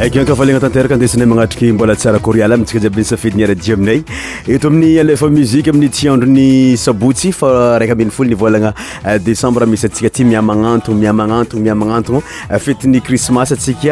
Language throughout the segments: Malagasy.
akakafalagna tanteraka andesanay magnatriky mbola tsara orial tsikn safeiriay etoamy alefa miamiy androy saboy aanacembis siaee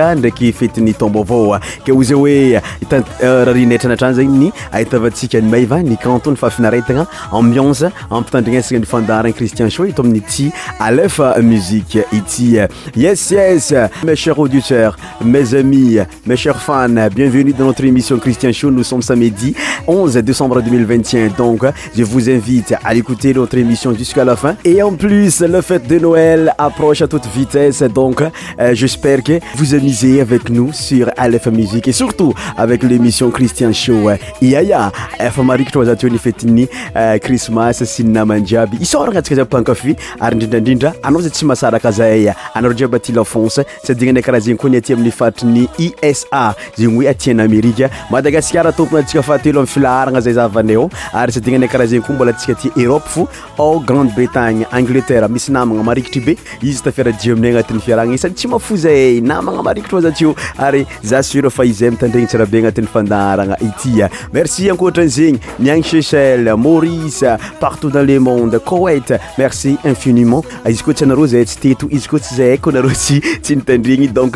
me cer aditeur mes ami mes chers fans, bienvenue dans notre émission Christian Show. Nous sommes samedi 11 décembre 2021. Donc, je vous invite à écouter notre émission jusqu'à la fin. Et en plus, le fête de Noël approche à toute vitesse. Donc, euh, j'espère que vous amusez avec nous sur Aleph Music et surtout avec l'émission Christian Show. Euh, Yaya, F-Marik euh, Christmas, Sinamanjabi. Ils de szenyoe atinamerika madagasikartomonaskafaenaa aysaeymserradertaneanetere misyeri zenymimaipartotn emodemerci ient izyko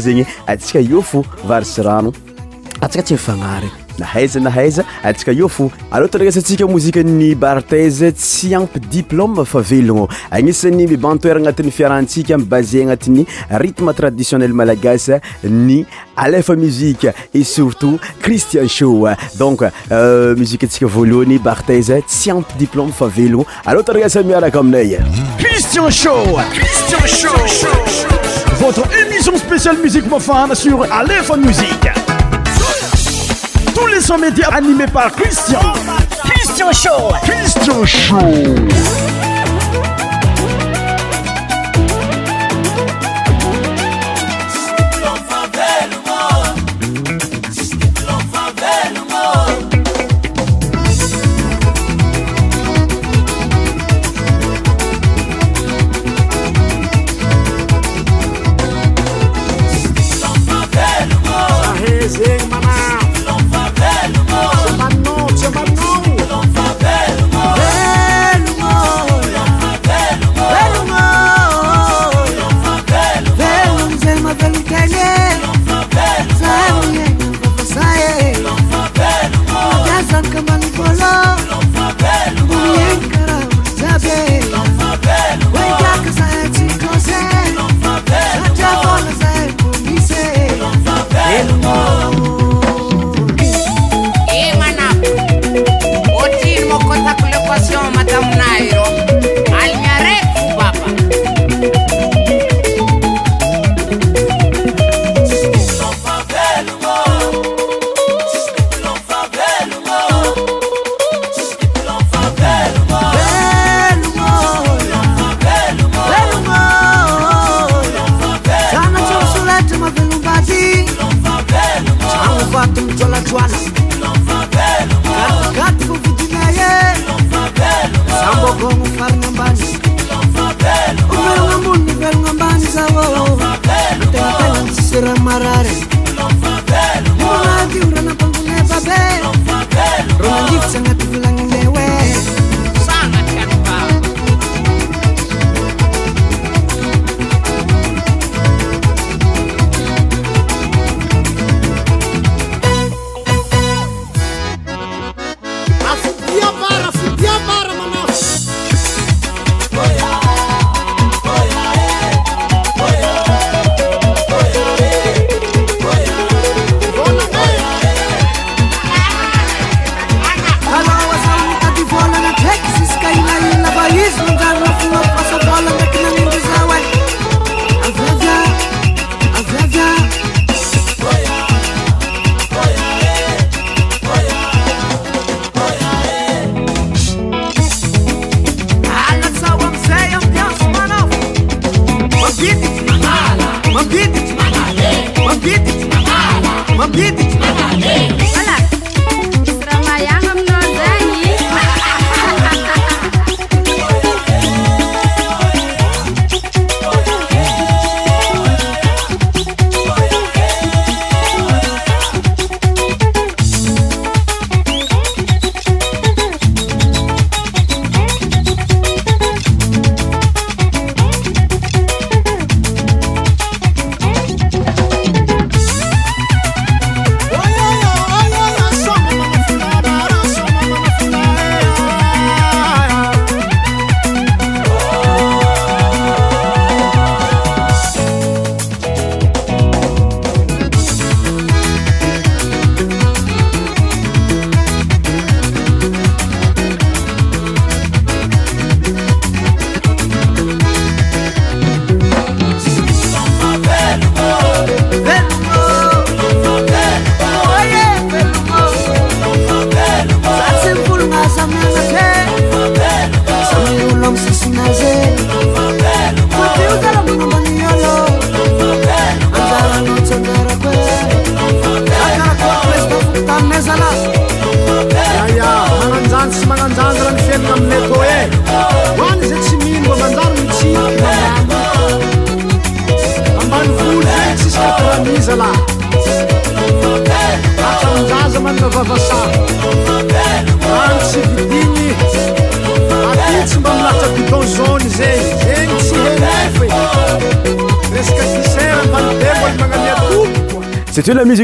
yaaya varysy ranoatsia tsy mifana ahaiza ahizaatsia eo foatesasiamony bartez tsyampy iplom favelono anisan'ny antr anat'y fiarahtsika ase anati'y rytme traditionnelmalagas ny aefa mui e surtoutcristian sh doncitsiaoohaybartez tsyampy ipofa velonoatesamaakaanay votre émission spéciale musique mofane sur Aléphone Musique. Tous les sons médias animés par Christian. Christian Show. Christian Show.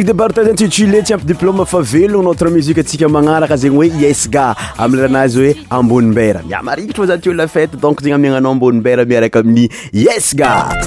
debarta zegny tsitule tsy ampi diplôma fa velogna notre muzike atsika magnaraka zegny hoe yesga ami leranazy hoe ambonimbera mia marikitra a za tiola fety donc zegny amiagnanao ambonimbera miaraka amin'ny yesgaaefa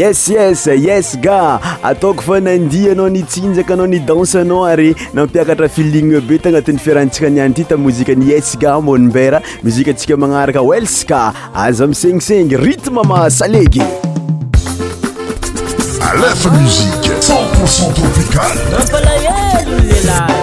yes yes yes ga ataoko fa nandia anao nitsinjakaanao ni danseanao ary nampiakatra filina be ta anatin'ny fiarantsika nian ty ta mozika ny yes ga mbonimbera mozika antsika magnaraka welska aza amisegnisegngy ritme masalegy alefa muzike c0ntpourcent tropicale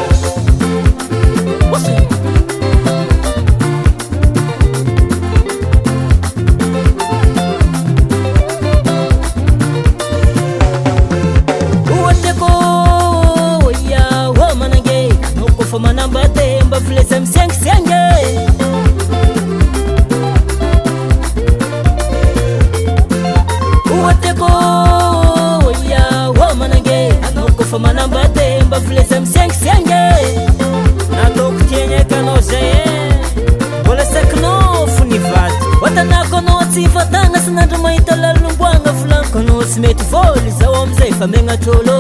ifatagna sa anandra mahit lalomboana volanikoanao tsy mety vôly zaho amnizay fa manatr olo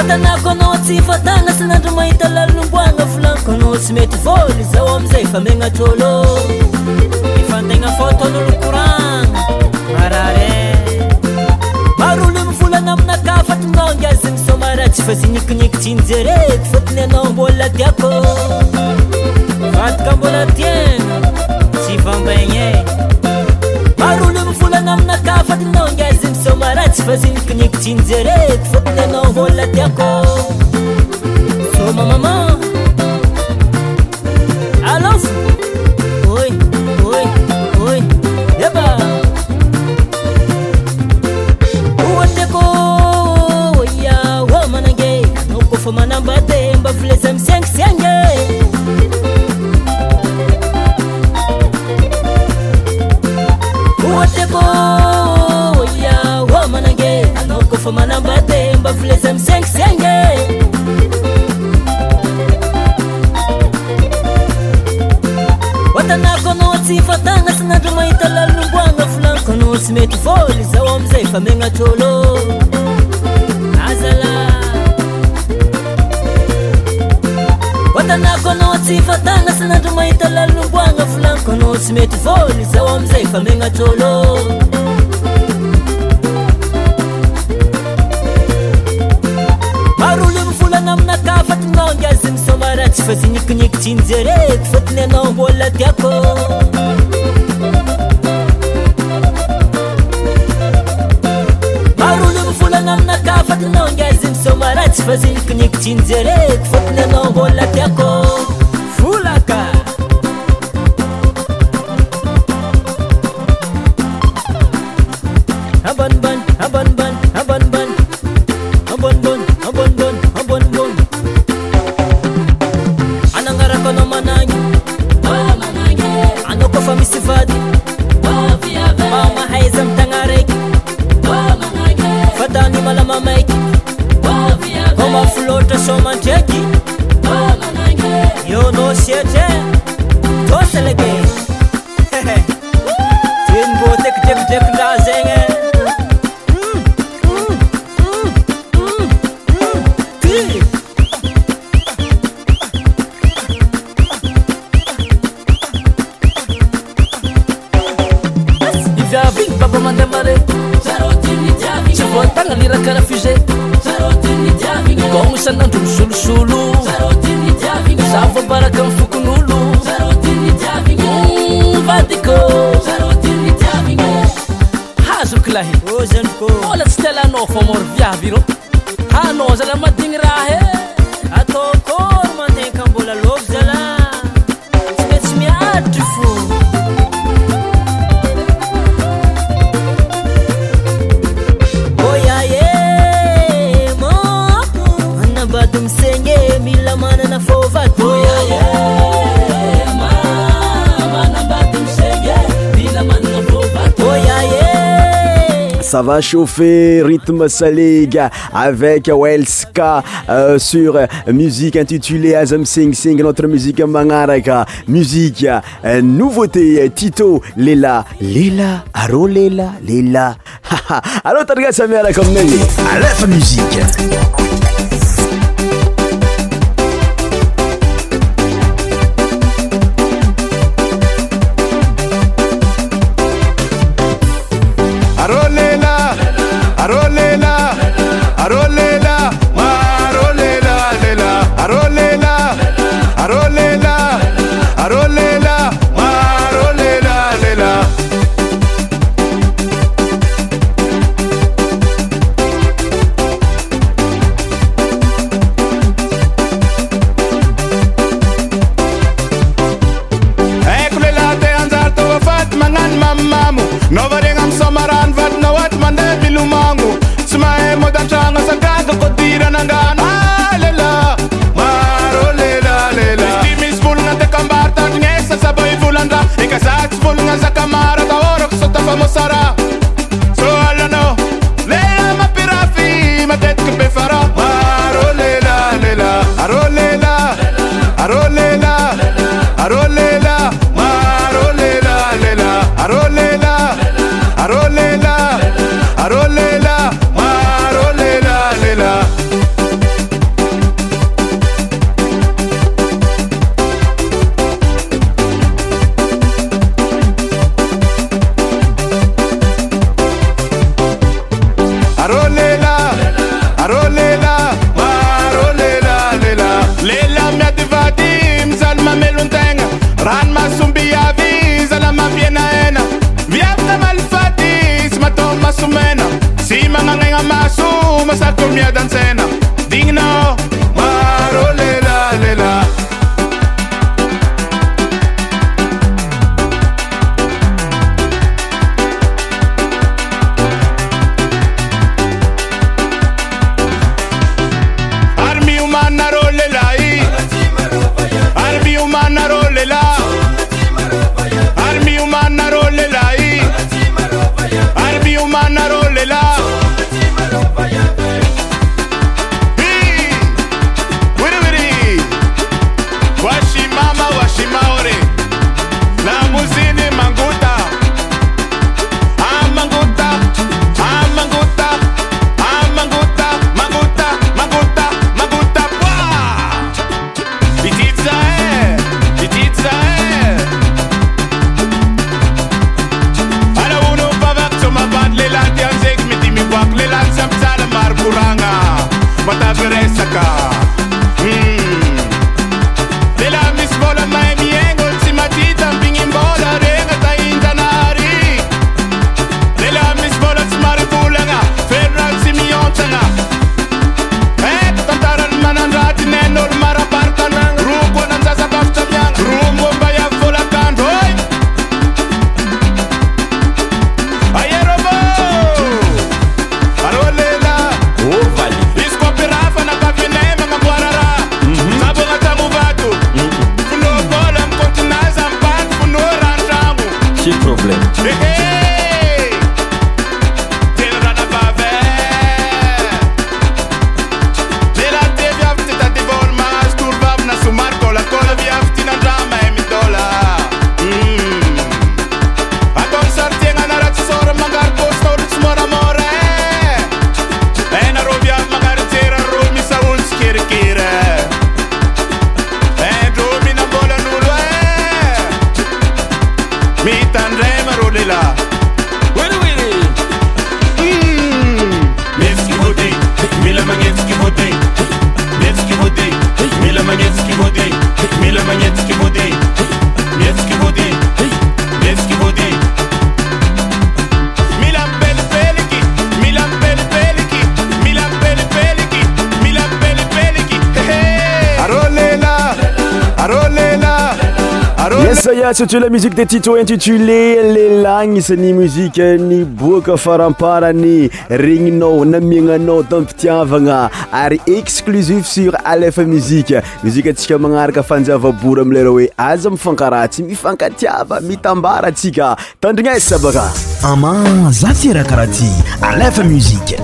atanako anao tsy fatagna sa anandro mahita laomboana volanikoanao sy mety vôly zaho aminizay efa manatra ôlo efantegna fôton'olokorana arara maro olo mivolana aminakafatrananaz tsy fa ze nikinikitsiny jareky fôtony anao mbola tiakô vataka mbola tiena tsy fambaign e. ar olo mivolana aminakafa ninao ngazanisômara tsy fa ze nikinikitsin jareky fôtony anao mbona tiakô soma fa manatrôlô azala atanako anao tsy fatagna sanandro mahita lanomboana volaniko anao tsy mety voly zaho aminizay fa manatrôlô maro olo mivolagna aminakafa tinao ngazy misamara tsy fa za nikinikotsiin ja reky fôtony anao mbolina tiako no jazim somarat fazil knigtinzerek fodne no vola peko chauffer rythme saleg avec welska euh, sur musique intitulé asmsing sing notre musique mangaraka musique euh, nouveauté tito lela lela aro lela lela arotargasamerakoe al musiq sotola muzike de tito intitulé lelah gnisan'ny muzika ny boaka faramparany regninao namiagnanao tampitiavagna ary exclusif sur alefa muzike muzika atsika magnaraka fanjavabory amlere hoe aza mifankaratsy mifankatiava mitambara tsika tandrignezsa baka ama za ty raha karaha ty alefa muzike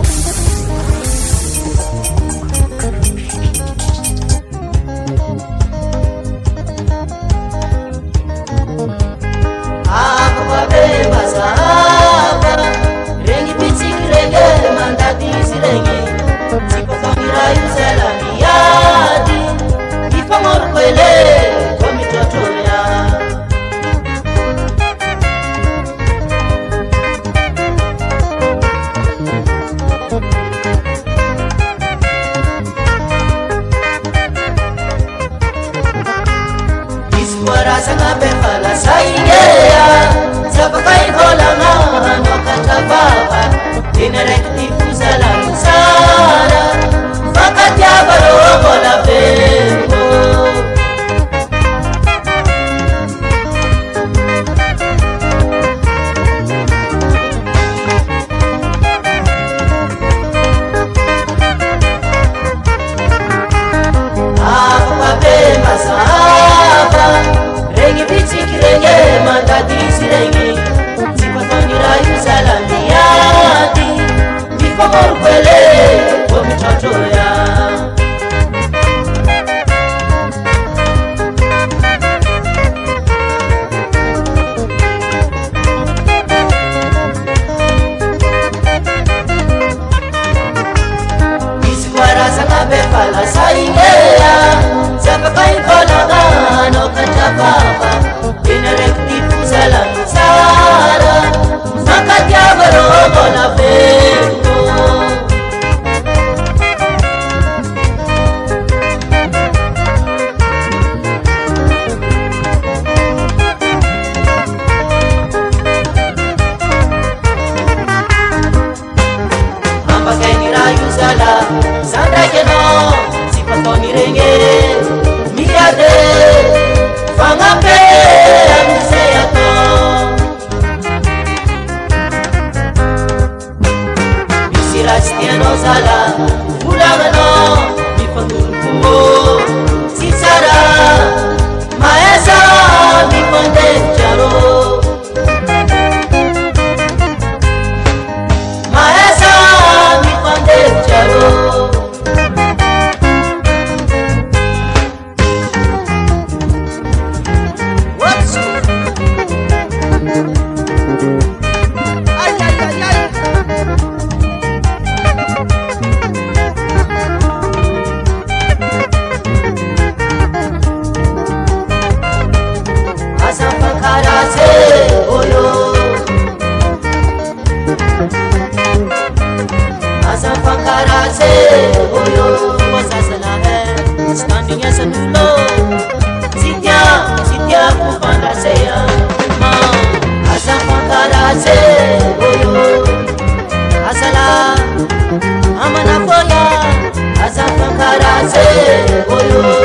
say, oh,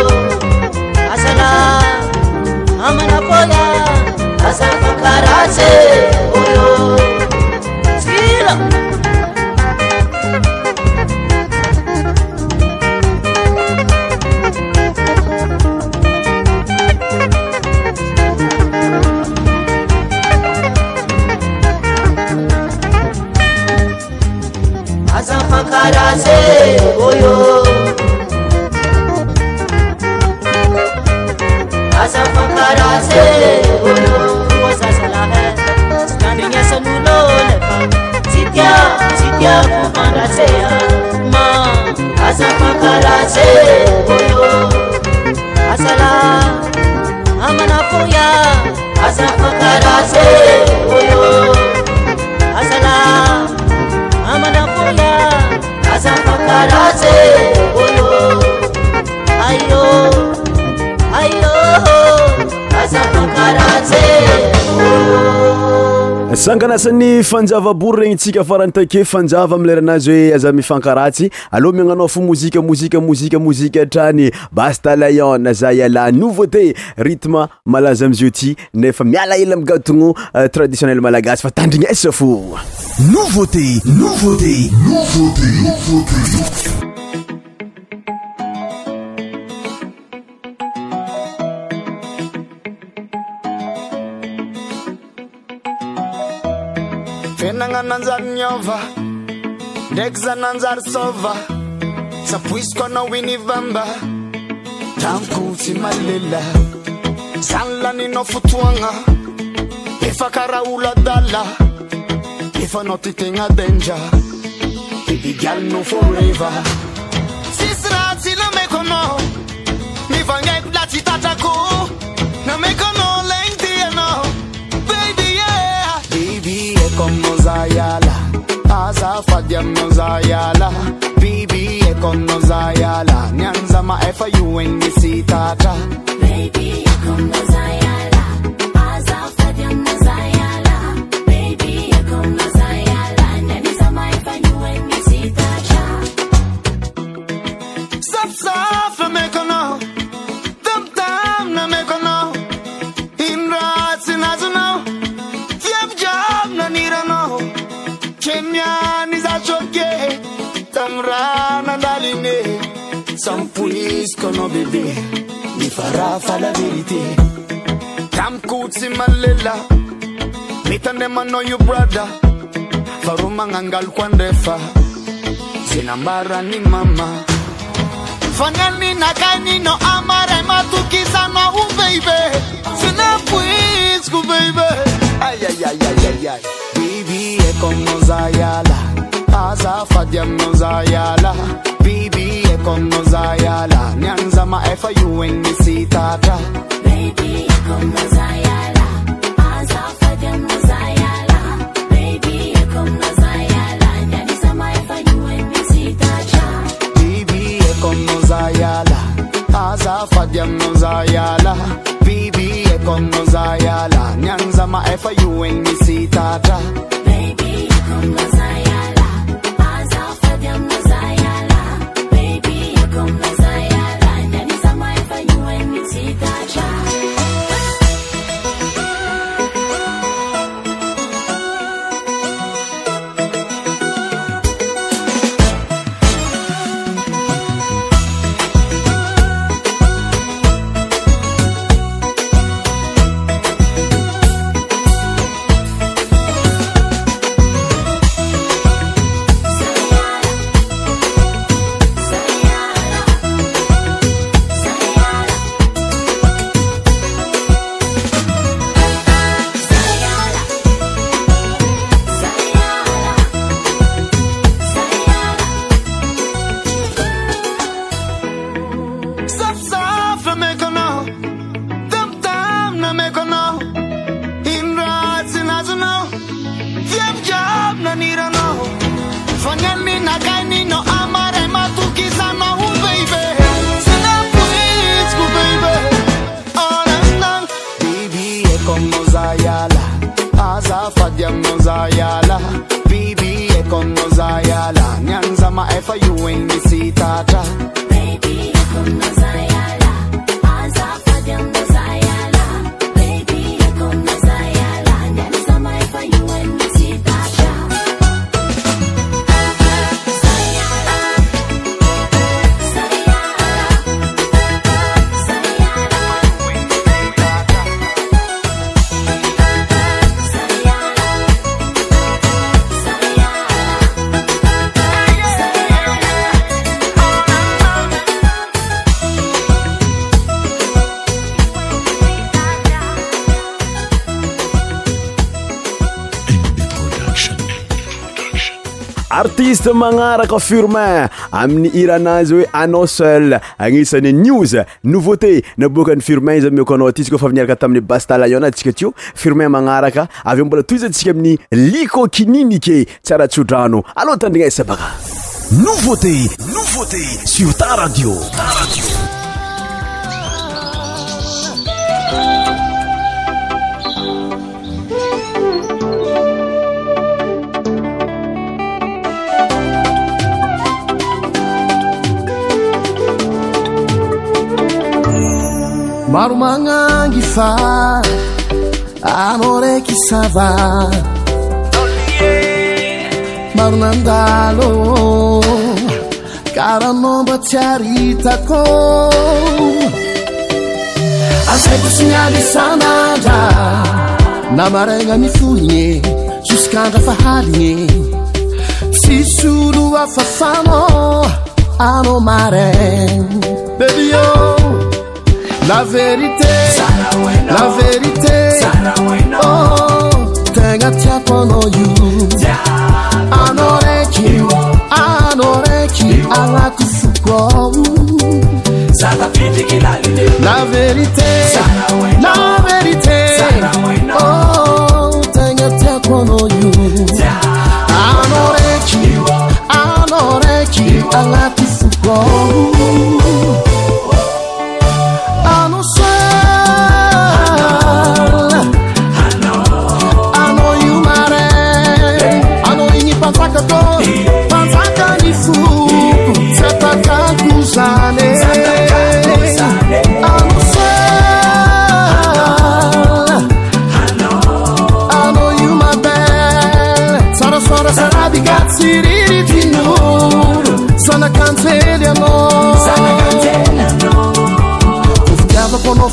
sankanasan'ny fanjavabory regny tsika afarany take fanjava am leranazy hoe azah mifankaratsy aloha miagnanao fo mozika mozika mozika mozika atrany basta layon na za iala nouveauté rytme malaza amzio ty nefa mialaela migatogno euh, traditionnel malagasy fa tandrign esa fo nouvauté nouveauté ov zananza nyova ndege zananza risova sapwiswa na winivamba tankuzimalela zanla ninofutuanga efa karaula dala efa notitegna denja ibigal no foreva sisy raha tsy nameko anao mivangaiko la tsy tatrako nameko con Nozayala. Azafadia Nozayala. BBA con Nozayala. Nyanzama F.U. in the Baby, con conoscono bebè mi farà fa la verità Kamkutsi Malela Nitanema no you brother Faruma ngangal kwandefa Sinambara ni mama Fanani na kani no amare matukiza na u baby Sina please ku baby Ay ay ay ay ay ay Baby e eko mozayala asa fadia mozayala konno zayala Nyanza maefa you when me see tata Baby konno zayala Aza fadya mo zayala Baby konno zayala Nyanza maefa you when me see tata Baby konno zayala Aza fadya mo zayala Baby konno zayala Nyanza efa you when me see tata Baby come konno zayala artiste magnaraka furmin amin'ny iraanazy hoe anao seul agnisany news nouvauté naboaka ny furmain iza mikoanao aty izy koa fa niaraka tamin'ny bastalailn anazy atsika atyo furmin magnaraka avy eo mbola to izantsika amin'ny likokininike tsara tsy odrano aloha tandrina isa baka nouveauté nouvauté sur ta radio maromanangy fa anorekhy sava maronandalo garanomba tiaritako asegosignadi sanadra namarea mi fonne soscandra fahaline si suloa fafano ano maren eio la vérité la vérité oh tenga chapo no you anoreki anoreki ala kusuko la vérité la vérité oh, anoreki anoreki ala kusuko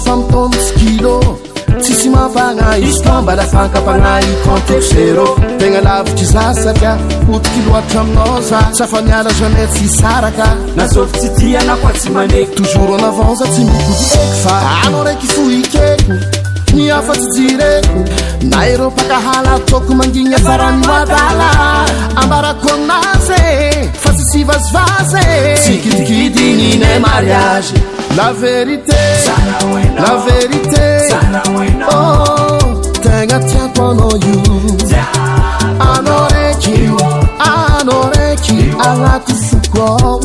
faitsy kilô tssy aanaaaaaanena lavitra zasaka otklotraainaoasafaialajaasy o tao y etojravana tsy akyao ninaao La vérité, la vérité, oh, tenga tiempo no you. Anoreki, anoreki, ala tu suko.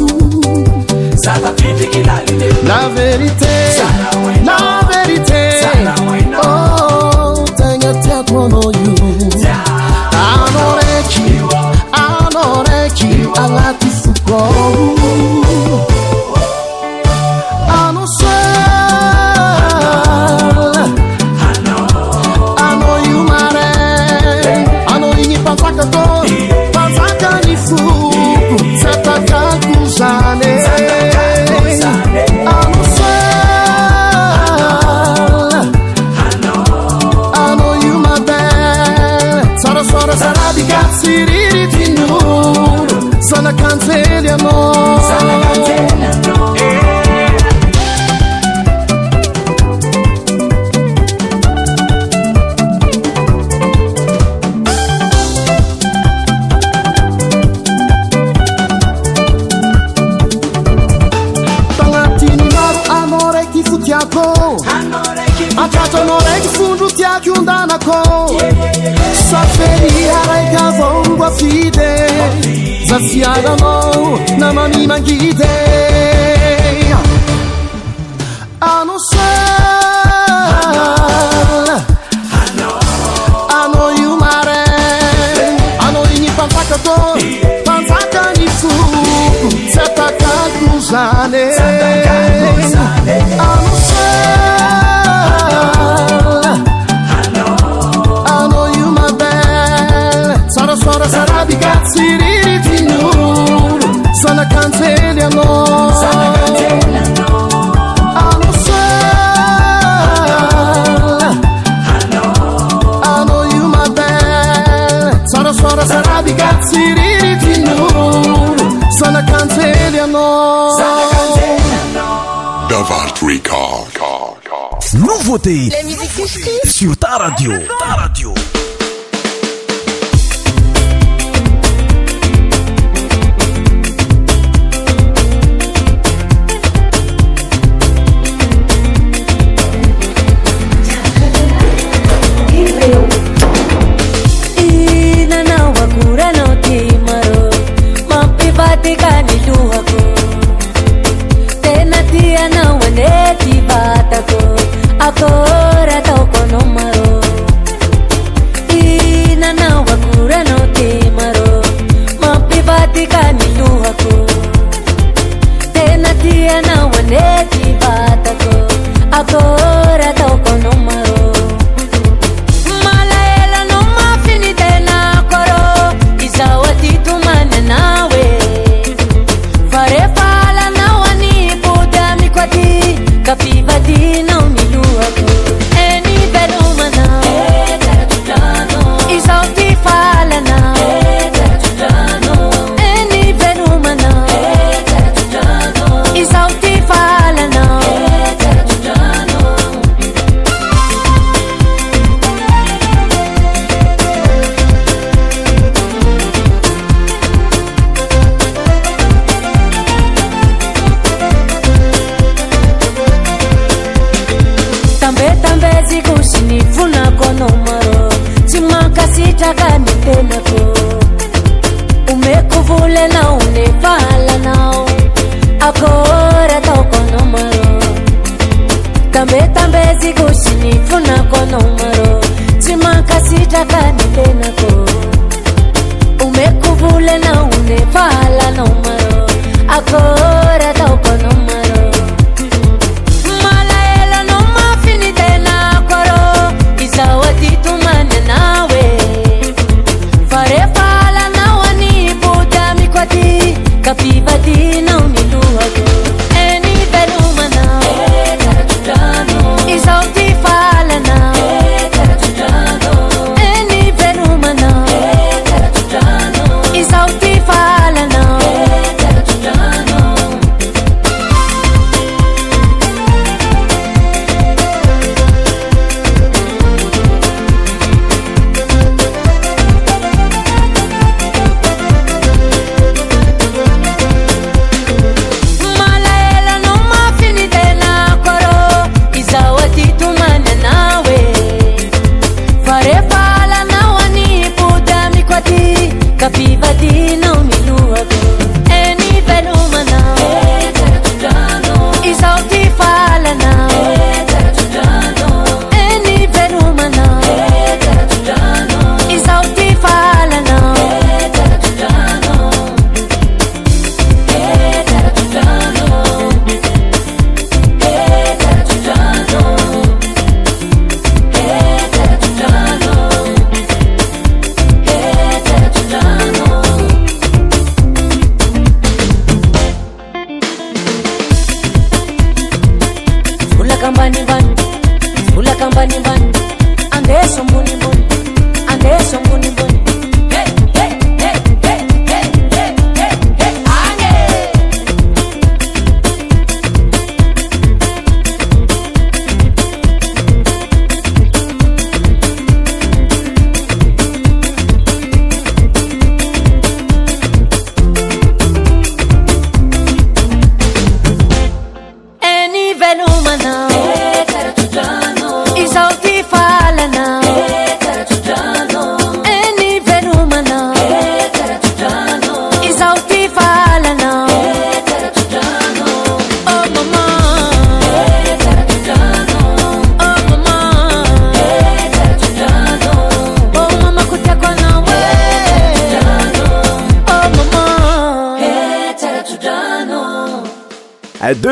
La vérité, la vérité. ينولتي بتكأر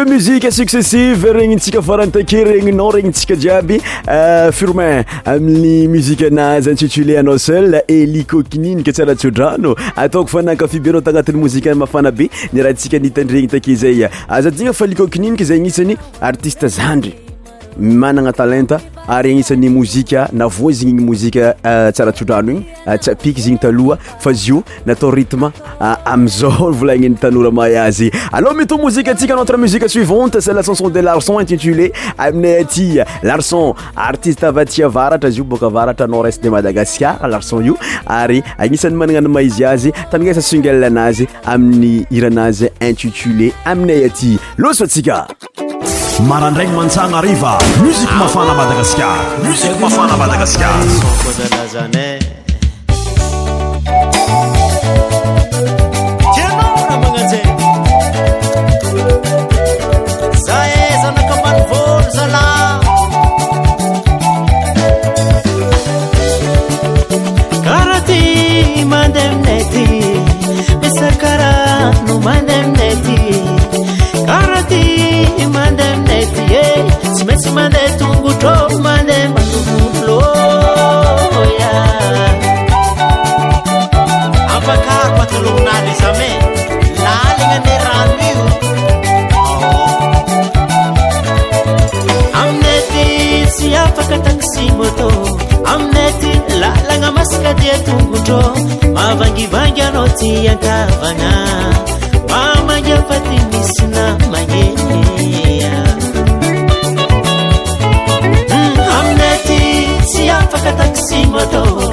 musike successive regny tsika varanytake regninao regnitsika jiaby euh, furman amin'ny muzike anazy intitulé anao seul elikokininika tsaratsy odrano ataoko fanakafiby anao tagnatin'ny mozika ny mafana be niraha ntsika anitanyregny take zaya azad igna fa likokininika zay gnisany artiste zandry mananaayagnisanymona ynymoaratranyty nyttamao lanaytanoramayazyivteendeaoiéaayaotaratakaratranorest de madagascarlaon io ary agnisan'ny mananano maizy azy tanasa ngeanazy aminy iranazy inttlé amiaya marandragny mantsagna ariva muziko mafana badagasikarkaagak afakataksimtoamnety lalanga maskadietunkutro mavangivanganotiankavana mamanyafati misina manyeaamnety hmm, siafakataksimto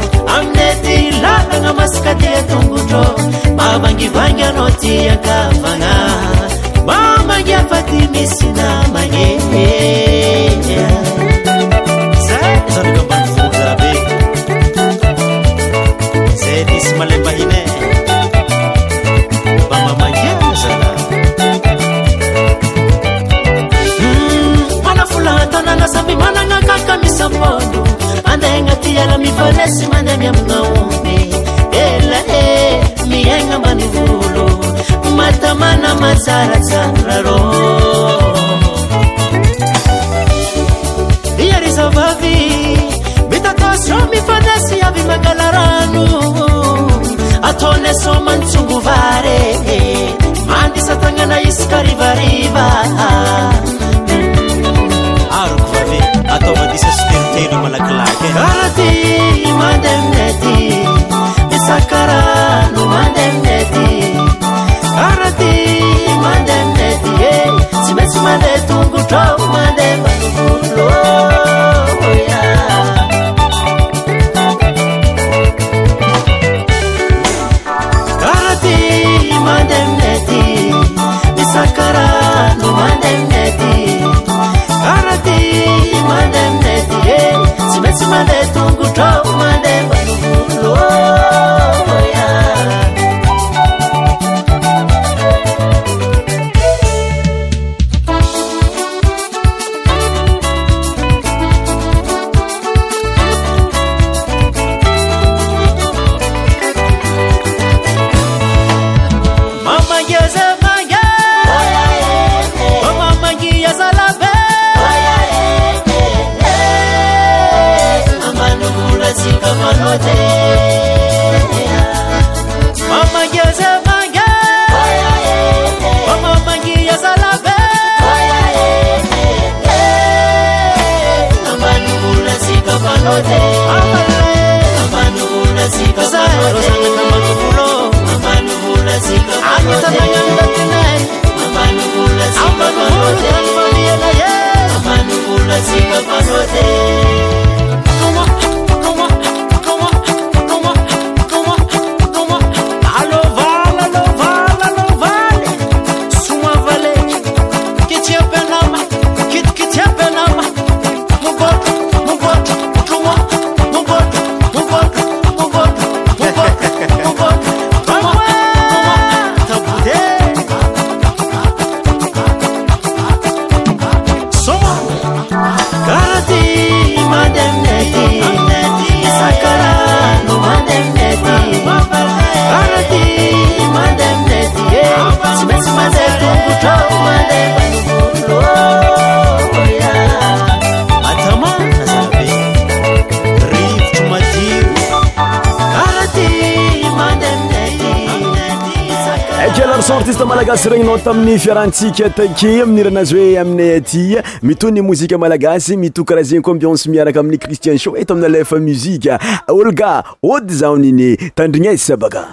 ami'ny fiarahantsika take miniranazy hoe aminay aty mito ny mozika malagasy mito karaha zegny koa ambiance miaraka amin'ny cristian sho eto amina lefa muzika olga ode zaoniny tandrignaizy sa baka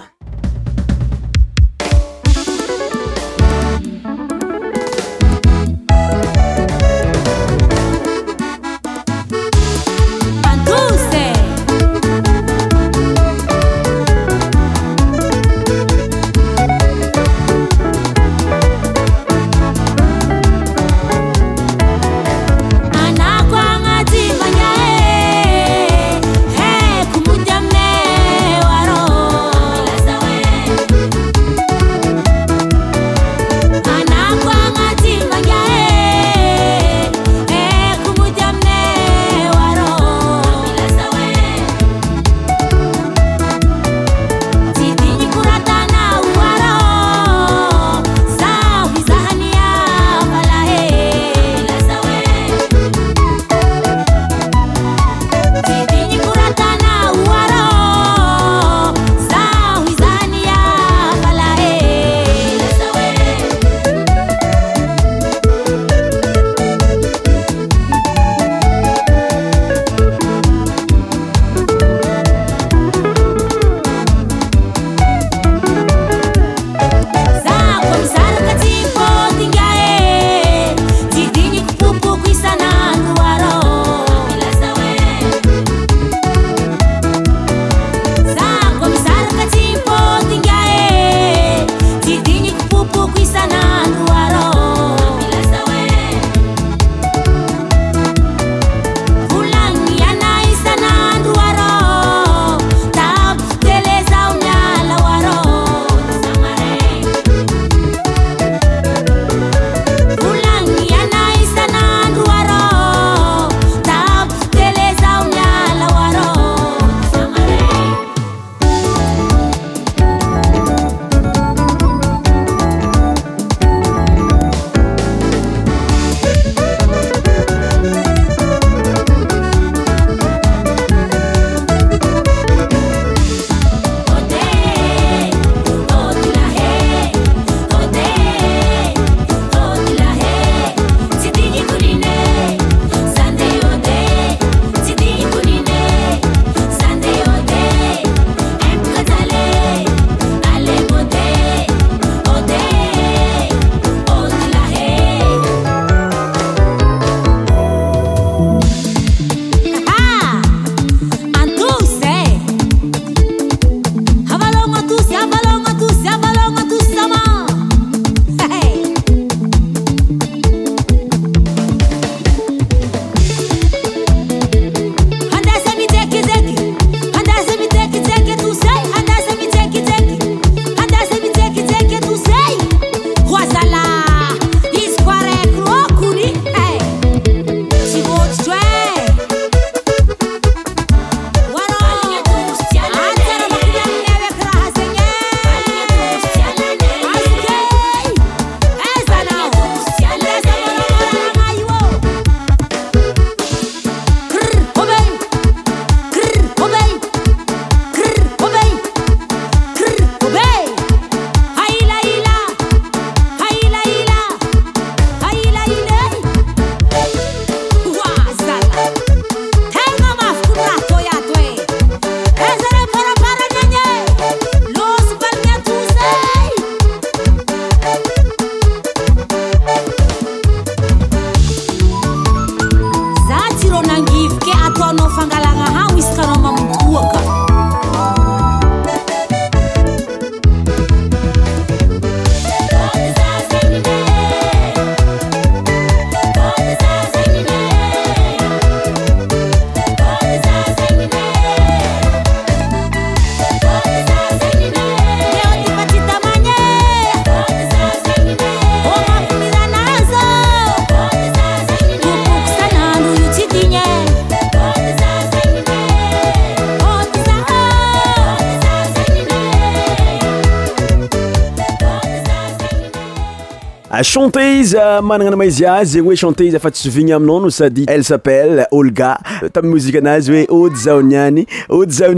Euh, chanté iza euh, manana ana maizya zegny oe chanté iz fa tsy zovigny aminao no sady el sappelle olga tamoianazy oe ôôseôoôyaniayôyao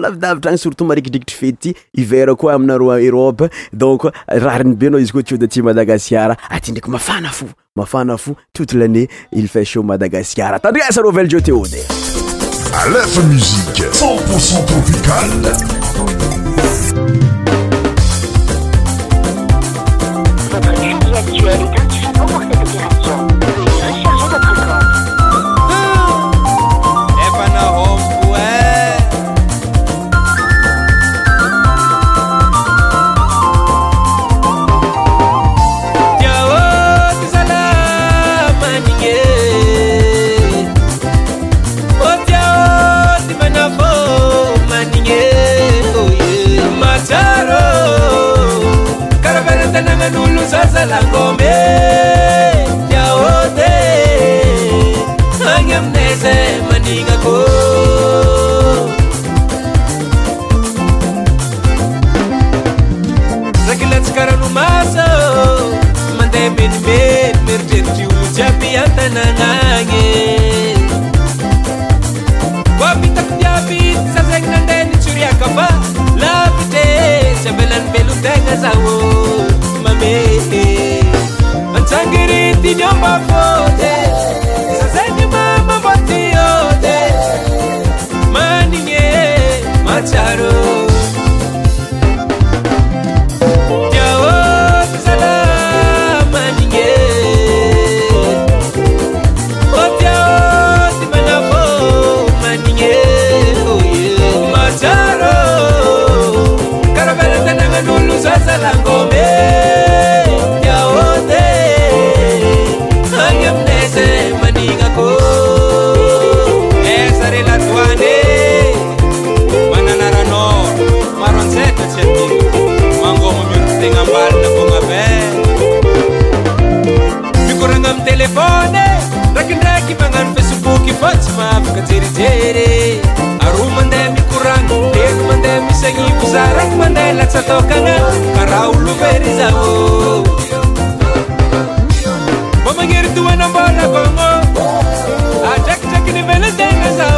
lavidavitra ny stotarikidrikireôaafaaatnsaôeleeoôy mie cepcent ial mnde oh, bedbe merder diujabiantanagange abitktiabi sse nante nijuriakb labid cabelan belutegazau mame ansangiritinomakot sseemamtiot maninge mar jerijery aro mandeha mikorana lelo mandeha misanivo zaraka mandeha latsataokagna karaha olobery zaô ma magnery tohanambolakagno atrakitrakiny venategna za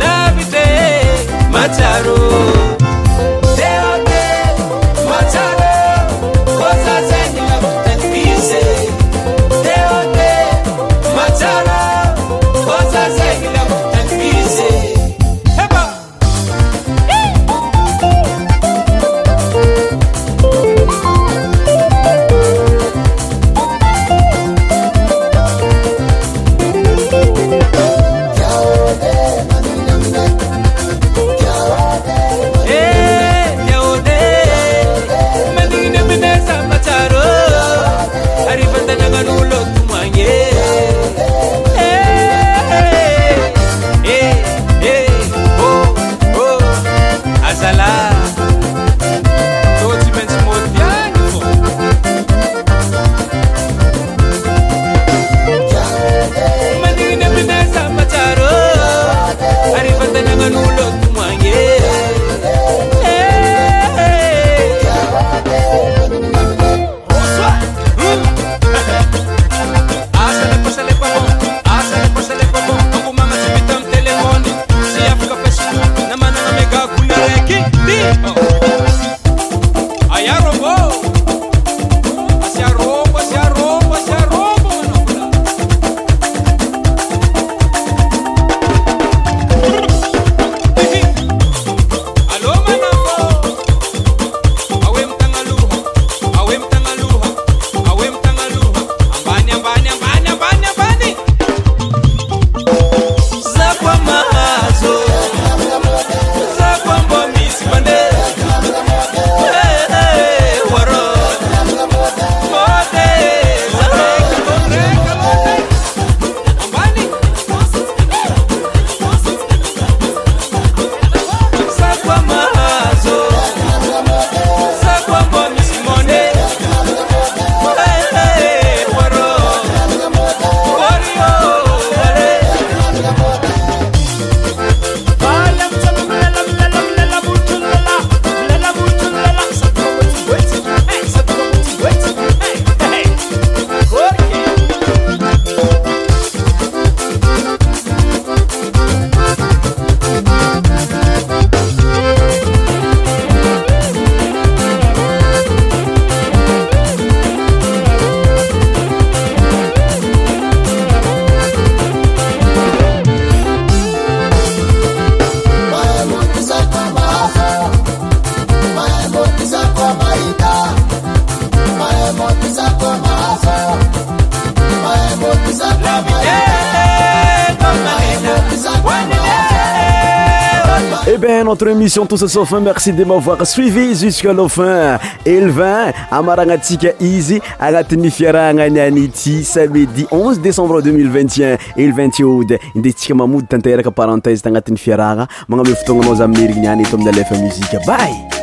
lavitre matsaro tousa safin merci de mavoir suivi jusqu'à lofin elevin amaragnatsika izy agnatiny fiarahagna anyany ty samedi 11 décembre 202t1 elevin tioude indentsika mamody tanteraka parenthèse tagnatin'ny fiarahagna magname fotoagnanao zamneriniany eto amin'ny alefa muzike bay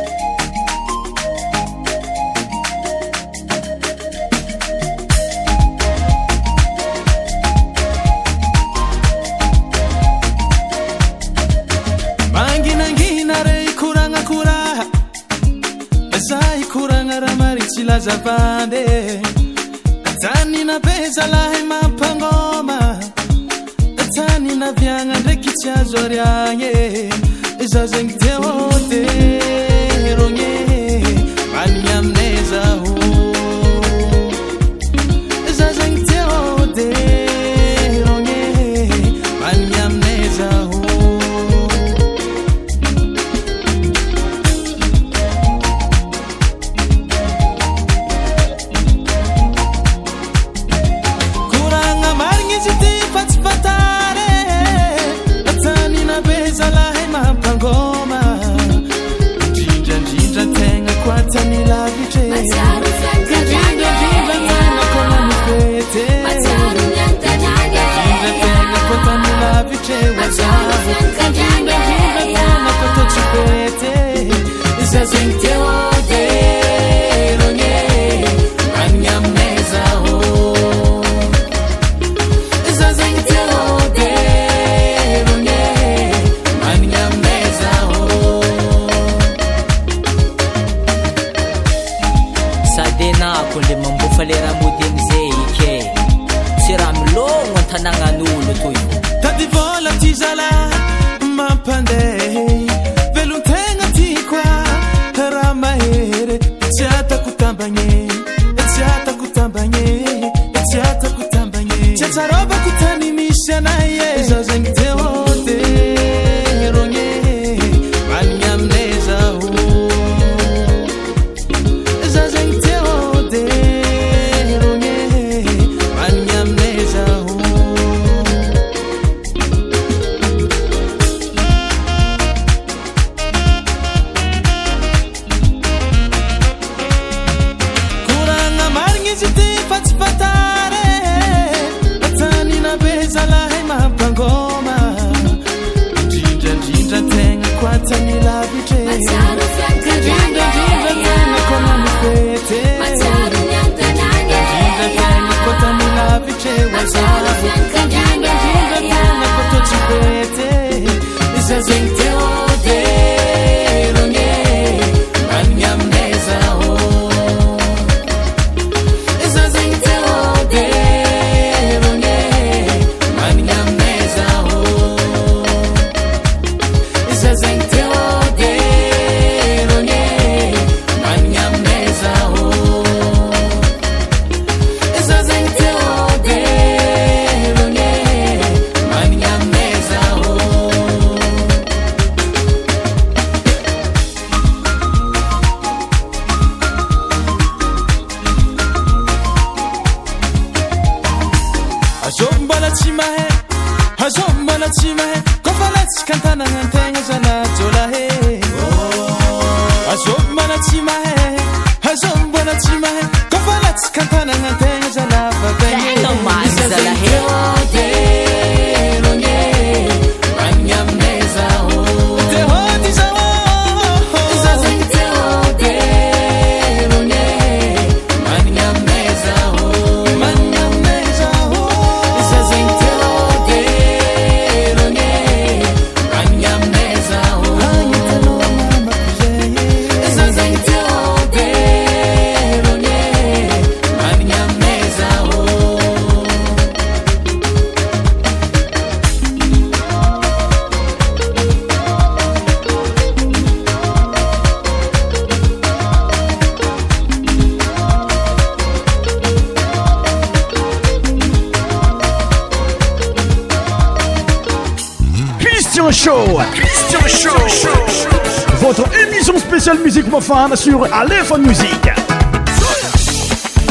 sur Aléphone Music.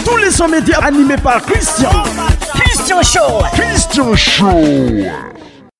Tous les sons médias animés par Christian. Christian Show. Christian Show.